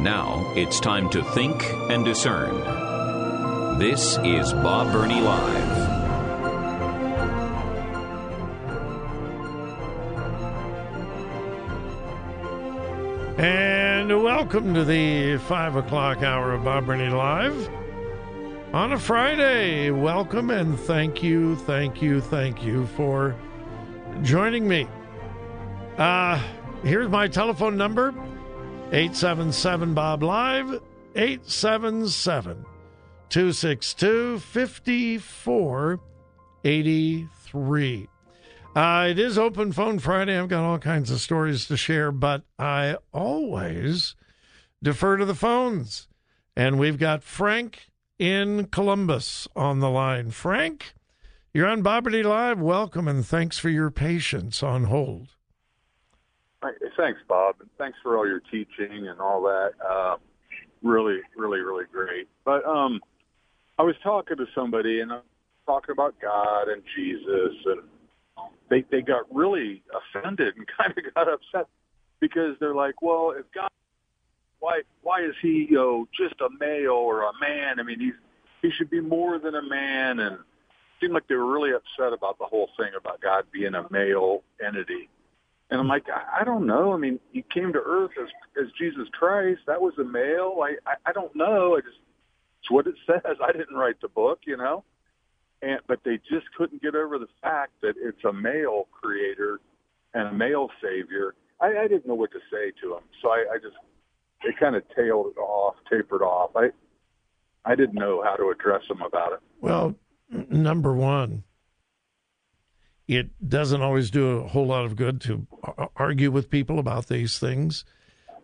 Now it's time to think and discern. This is Bob Burney Live. And welcome to the 5 o'clock hour of Bob Burney Live on a Friday. Welcome and thank you, thank you, thank you for joining me. Uh, here's my telephone number 877 Bob Live, 877 262 5483. Uh, it is Open Phone Friday. I've got all kinds of stories to share, but I always defer to the phones. And we've got Frank in Columbus on the line. Frank, you're on Bob Burney Live. Welcome and thanks for your patience on hold. Thanks, Bob, and thanks for all your teaching and all that. Uh, really, really, really great. But um, I was talking to somebody and I'm talking about God and Jesus, and they they got really offended and kind of got upset because they're like, well, if God, why why is he you know just a male or a man? I mean, he's he should be more than a man, and it seemed like they were really upset about the whole thing about God being a male entity. And I'm like, I, don't know. I mean, he came to earth as as Jesus Christ. That was a male. I, I I don't know. I just it's what it says. I didn't write the book, you know. And but they just couldn't get over the fact that it's a male creator and a male savior. I, I didn't know what to say to them, so I, I just it kind of tailed it off, tapered off. I I didn't know how to address them about it. Well, number one, it doesn't always do a whole lot of good to argue with people about these things.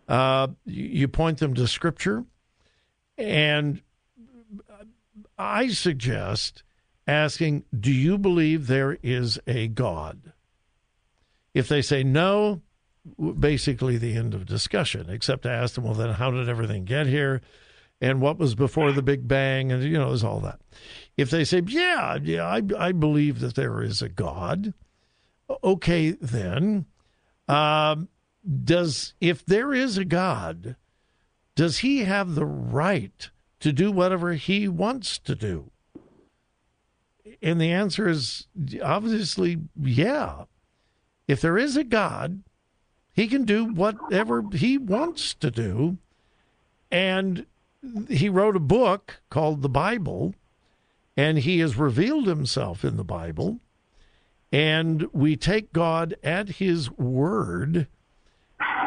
Uh, you point them to Scripture, and I suggest asking, Do you believe there is a God? If they say no, basically the end of discussion, except to ask them, Well, then how did everything get here? And what was before the Big Bang? And, you know, there's all that. If they say, Yeah, yeah, I, I believe that there is a God, okay, then. Um, does if there is a God, does he have the right to do whatever he wants to do? And the answer is obviously yeah. If there is a God, he can do whatever he wants to do. And he wrote a book called the Bible, and he has revealed himself in the Bible. And we take God at his word,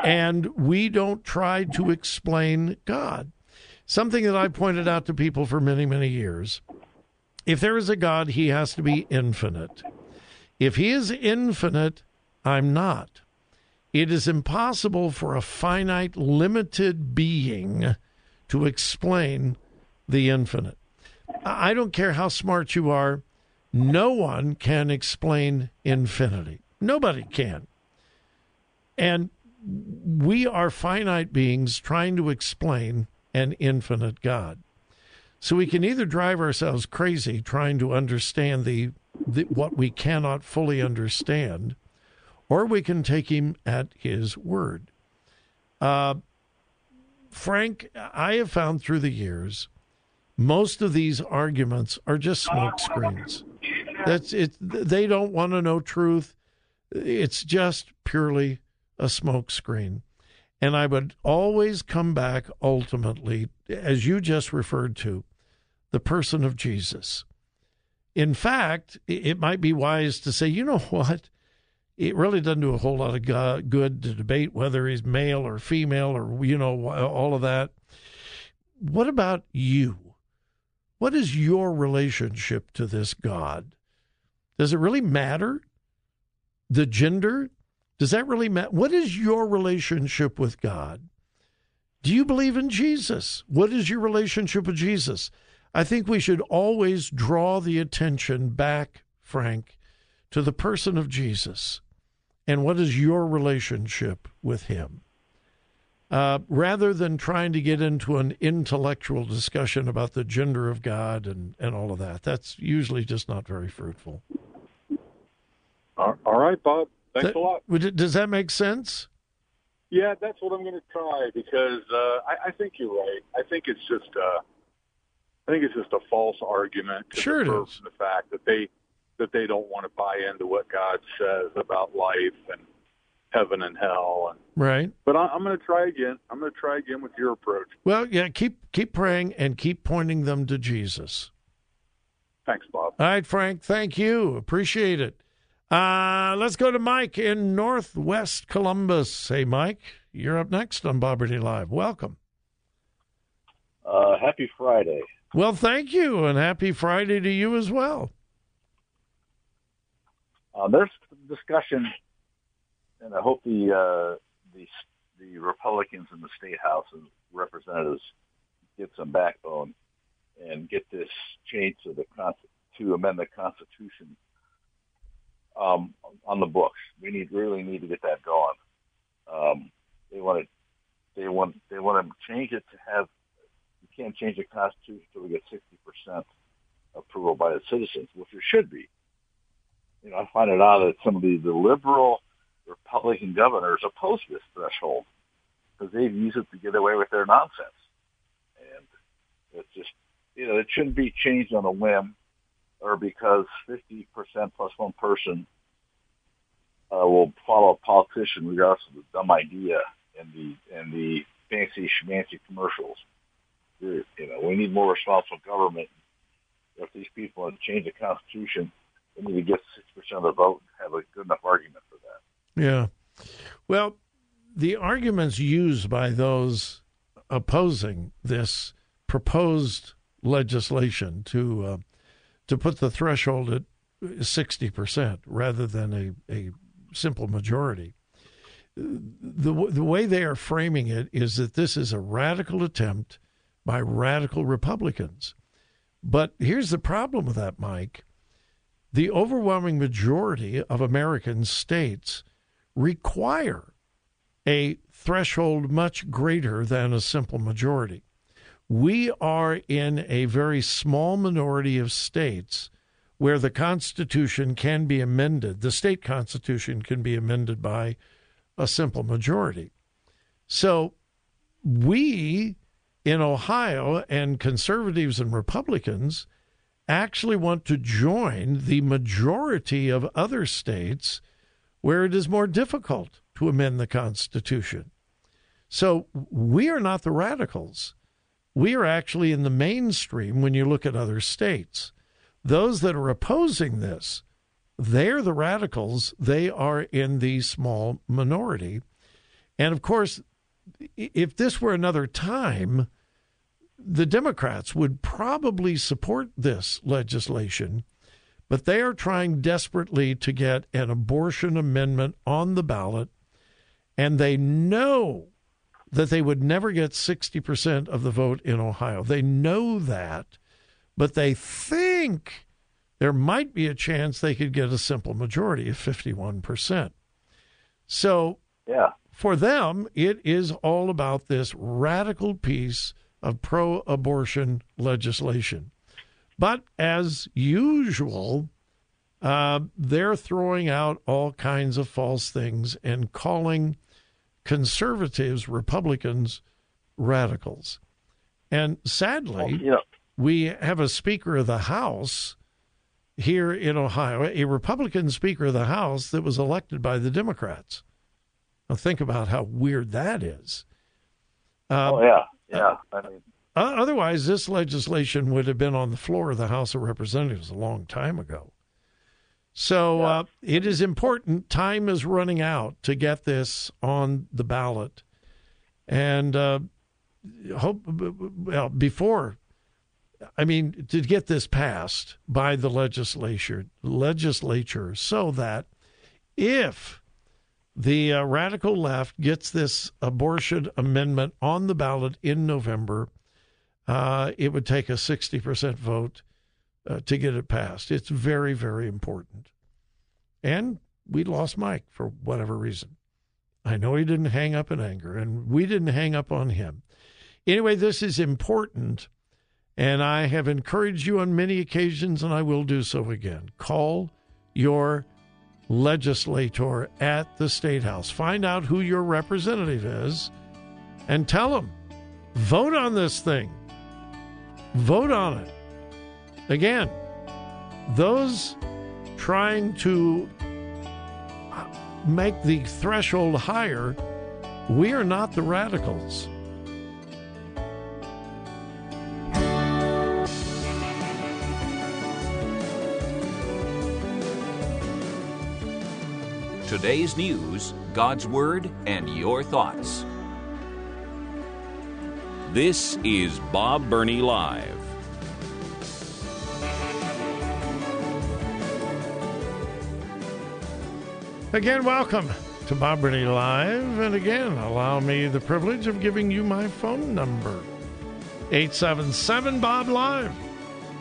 and we don't try to explain God. Something that I pointed out to people for many, many years. If there is a God, he has to be infinite. If he is infinite, I'm not. It is impossible for a finite, limited being to explain the infinite. I don't care how smart you are, no one can explain infinity. Nobody can. And we are finite beings trying to explain an infinite God. So we can either drive ourselves crazy trying to understand the, the what we cannot fully understand, or we can take him at his word. Uh, Frank, I have found through the years, most of these arguments are just smoke screens. That's it. They don't want to know truth. It's just purely a smoke screen. And I would always come back ultimately, as you just referred to, the person of Jesus. In fact, it might be wise to say, you know what? It really doesn't do a whole lot of good to debate whether he's male or female or, you know, all of that. What about you? What is your relationship to this God? Does it really matter? The gender? Does that really matter? What is your relationship with God? Do you believe in Jesus? What is your relationship with Jesus? I think we should always draw the attention back, Frank, to the person of Jesus and what is your relationship with him. Uh, rather than trying to get into an intellectual discussion about the gender of God and, and all of that. That's usually just not very fruitful. All right, Bob. Thanks that, a lot. Does that make sense? Yeah, that's what I'm going to try because uh, I, I think you're right. I think it's just uh, I think it's just a false argument to sure it is. the fact that they that they don't want to buy into what God says about life and heaven and hell. And, right. But I, I'm going to try again. I'm going to try again with your approach. Well, yeah, keep keep praying and keep pointing them to Jesus. Thanks, Bob. All right, Frank. Thank you. Appreciate it. Uh, let's go to Mike in Northwest Columbus. Hey, Mike, you're up next on Bob Burney Live. Welcome. Uh, happy Friday. Well, thank you, and happy Friday to you as well. Uh, there's discussion, and I hope the uh, the the Republicans in the state house and representatives get some backbone and get this change to the to amend the Constitution um, on the books. We need really need to get that going. Um, they want to they want they want to change it to have you can't change the Constitution until we get sixty percent approval by the citizens, which there should be you know, I find it odd that some of the, the liberal Republican governors oppose this threshold because they've used it to get away with their nonsense. And it's just, you know, it shouldn't be changed on a whim or because 50% plus one person uh, will follow a politician regardless of the dumb idea and the, and the fancy schmancy commercials. You know, we need more responsible government. If these people want to change the Constitution, they need to get six percent of the vote and have a good enough argument for that. Yeah. Well, the arguments used by those opposing this proposed legislation to uh, to put the threshold at sixty percent rather than a, a simple majority. The the way they are framing it is that this is a radical attempt by radical Republicans. But here's the problem with that, Mike the overwhelming majority of American states require a threshold much greater than a simple majority. We are in a very small minority of states where the Constitution can be amended, the state Constitution can be amended by a simple majority. So we in Ohio and conservatives and Republicans actually want to join the majority of other states where it is more difficult to amend the Constitution. So we are not the radicals. We are actually in the mainstream when you look at other states. Those that are opposing this, they're the radicals. They are in the small minority. And of course, if this were another time, the Democrats would probably support this legislation, but they are trying desperately to get an abortion amendment on the ballot, and they know that they would never get 60% of the vote in Ohio. They know that, but they think there might be a chance they could get a simple majority of 51%. So, yeah. for them, it is all about this radical piece of pro abortion legislation. But as usual, uh, they're throwing out all kinds of false things and calling conservatives, Republicans, radicals. And sadly, well, we have a Speaker of the House here in Ohio, a Republican Speaker of the House that was elected by the Democrats. Now, think about how weird that is. Uh, oh, yeah. Yeah, I mean, otherwise, this legislation would have been on the floor of the House of Representatives a long time ago. So yeah. uh, it is important. Time is running out to get this on the ballot, and uh, hope well before. I mean, to get this passed by the legislature, legislature, so that if the uh, radical left gets this abortion amendment on the ballot in November, uh, it would take a 60% vote uh, to get it passed. It's very, very important. And we lost Mike for whatever reason. I know he didn't hang up in anger, and we didn't hang up on him. Anyway, this is important, and I have encouraged you on many occasions, and I will do so again. Call your legislator at the State House. Find out who your representative is and tell them vote on this thing. Vote on it. Again, those trying to make the threshold higher, we are not the radicals. Today's news, God's Word, and your thoughts. This is Bob Burney Live. Again, welcome to Bob Burney Live. And again, allow me the privilege of giving you my phone number 877 Bob Live.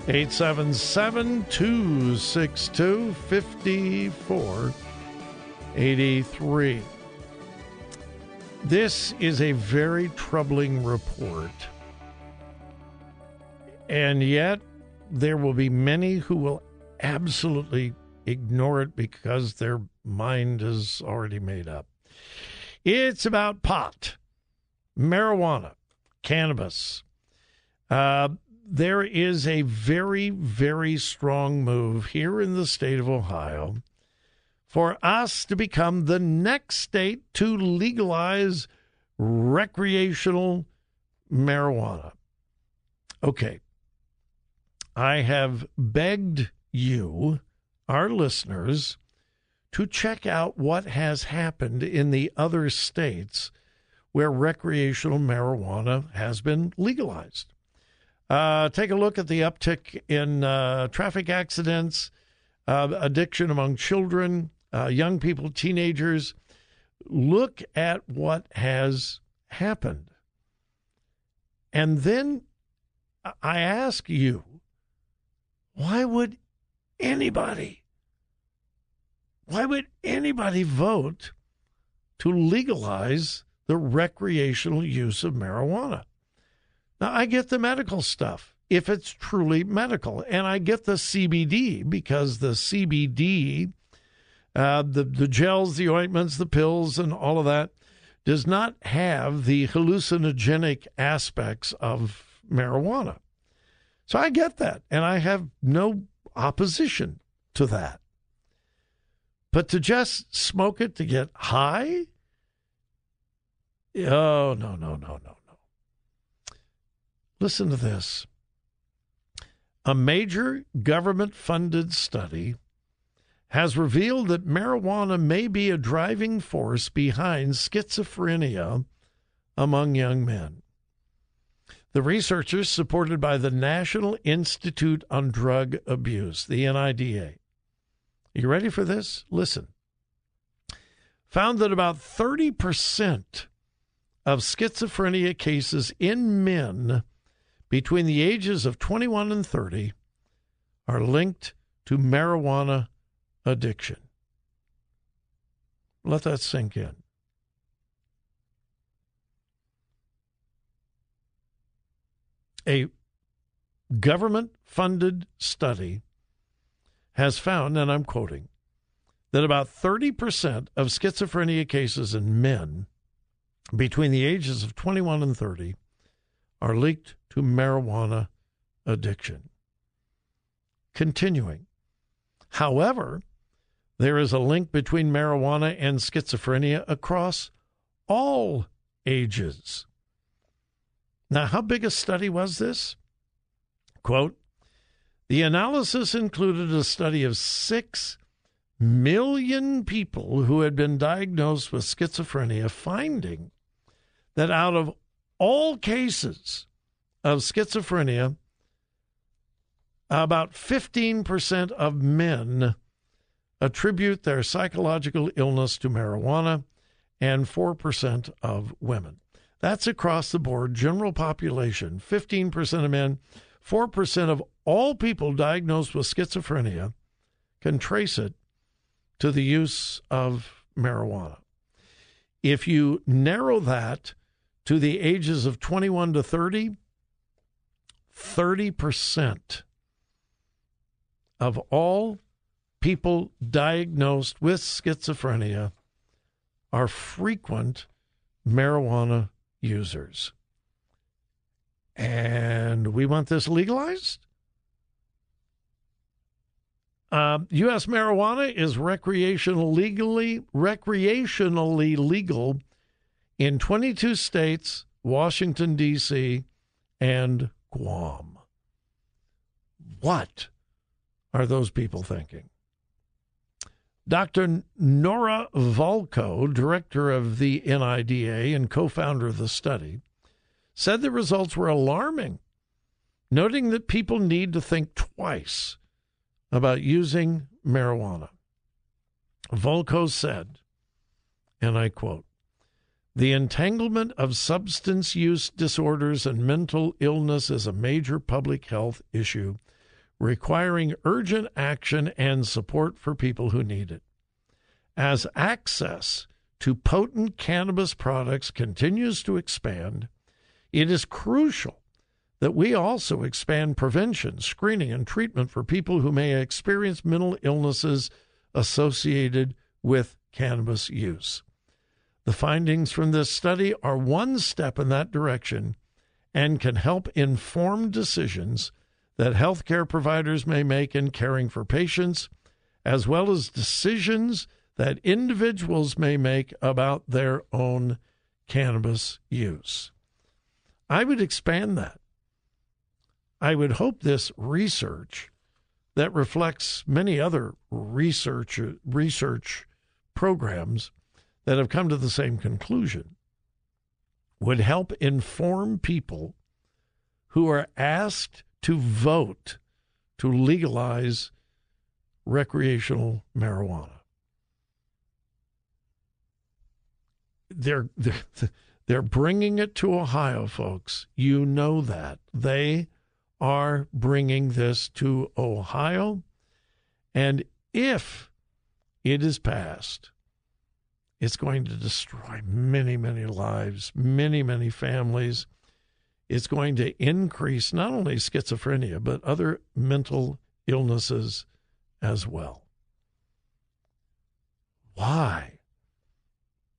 877 262 5483. This is a very troubling report. And yet, there will be many who will absolutely ignore it because their mind is already made up. It's about pot, marijuana, cannabis. Uh, there is a very, very strong move here in the state of Ohio for us to become the next state to legalize recreational marijuana. Okay. I have begged you our listeners to check out what has happened in the other states where recreational marijuana has been legalized. Uh, take a look at the uptick in uh, traffic accidents, uh, addiction among children, uh, young people, teenagers. Look at what has happened. And then I ask you, why would anybody. Why would anybody vote to legalize the recreational use of marijuana? Now, I get the medical stuff if it's truly medical, and I get the CBD because the CBD, uh, the, the gels, the ointments, the pills, and all of that does not have the hallucinogenic aspects of marijuana. So I get that, and I have no opposition to that. But to just smoke it to get high? Oh, no, no, no, no, no. Listen to this. A major government funded study has revealed that marijuana may be a driving force behind schizophrenia among young men. The researchers, supported by the National Institute on Drug Abuse, the NIDA, you ready for this? Listen. Found that about 30% of schizophrenia cases in men between the ages of 21 and 30 are linked to marijuana addiction. Let that sink in. a government funded study has found, and I'm quoting, that about 30% of schizophrenia cases in men between the ages of 21 and 30 are linked to marijuana addiction. Continuing. However, there is a link between marijuana and schizophrenia across all ages. Now, how big a study was this? Quote The analysis included a study of six million people who had been diagnosed with schizophrenia, finding that out of all cases of schizophrenia, about 15% of men attribute their psychological illness to marijuana, and 4% of women. That's across the board, general population, 15% of men, 4% of all people diagnosed with schizophrenia can trace it to the use of marijuana. If you narrow that to the ages of 21 to 30, 30% of all people diagnosed with schizophrenia are frequent marijuana users. And we want this legalized? Uh, U.S. marijuana is recreational legally recreationally legal in 22 states, Washington D.C., and Guam. What are those people thinking? Dr. Nora Volkow, director of the NIDA and co founder of the study, said the results were alarming, noting that people need to think twice about using marijuana. Volkow said, and I quote, the entanglement of substance use disorders and mental illness is a major public health issue requiring urgent action and support for people who need it. As access to potent cannabis products continues to expand, it is crucial that we also expand prevention, screening, and treatment for people who may experience mental illnesses associated with cannabis use. The findings from this study are one step in that direction and can help inform decisions that healthcare providers may make in caring for patients, as well as decisions that individuals may make about their own cannabis use. I would expand that. I would hope this research that reflects many other research research programs that have come to the same conclusion would help inform people who are asked to vote to legalize recreational marijuana. They're, they're, they're bringing it to Ohio, folks. You know that. They are bringing this to Ohio. And if it is passed, it's going to destroy many, many lives, many, many families is going to increase not only schizophrenia, but other mental illnesses as well. Why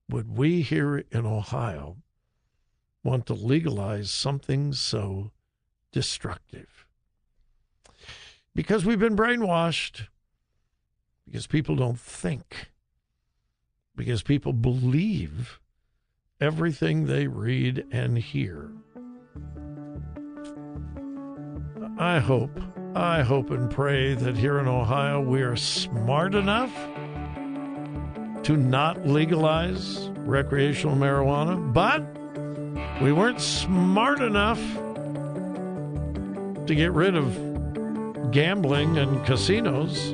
would we here in Ohio want to legalize something so destructive? Because we've been brainwashed, because people don't think, because people believe everything they read and hear. I hope, I hope and pray that here in Ohio we are smart enough to not legalize recreational marijuana, but we weren't smart enough to get rid of gambling and casinos.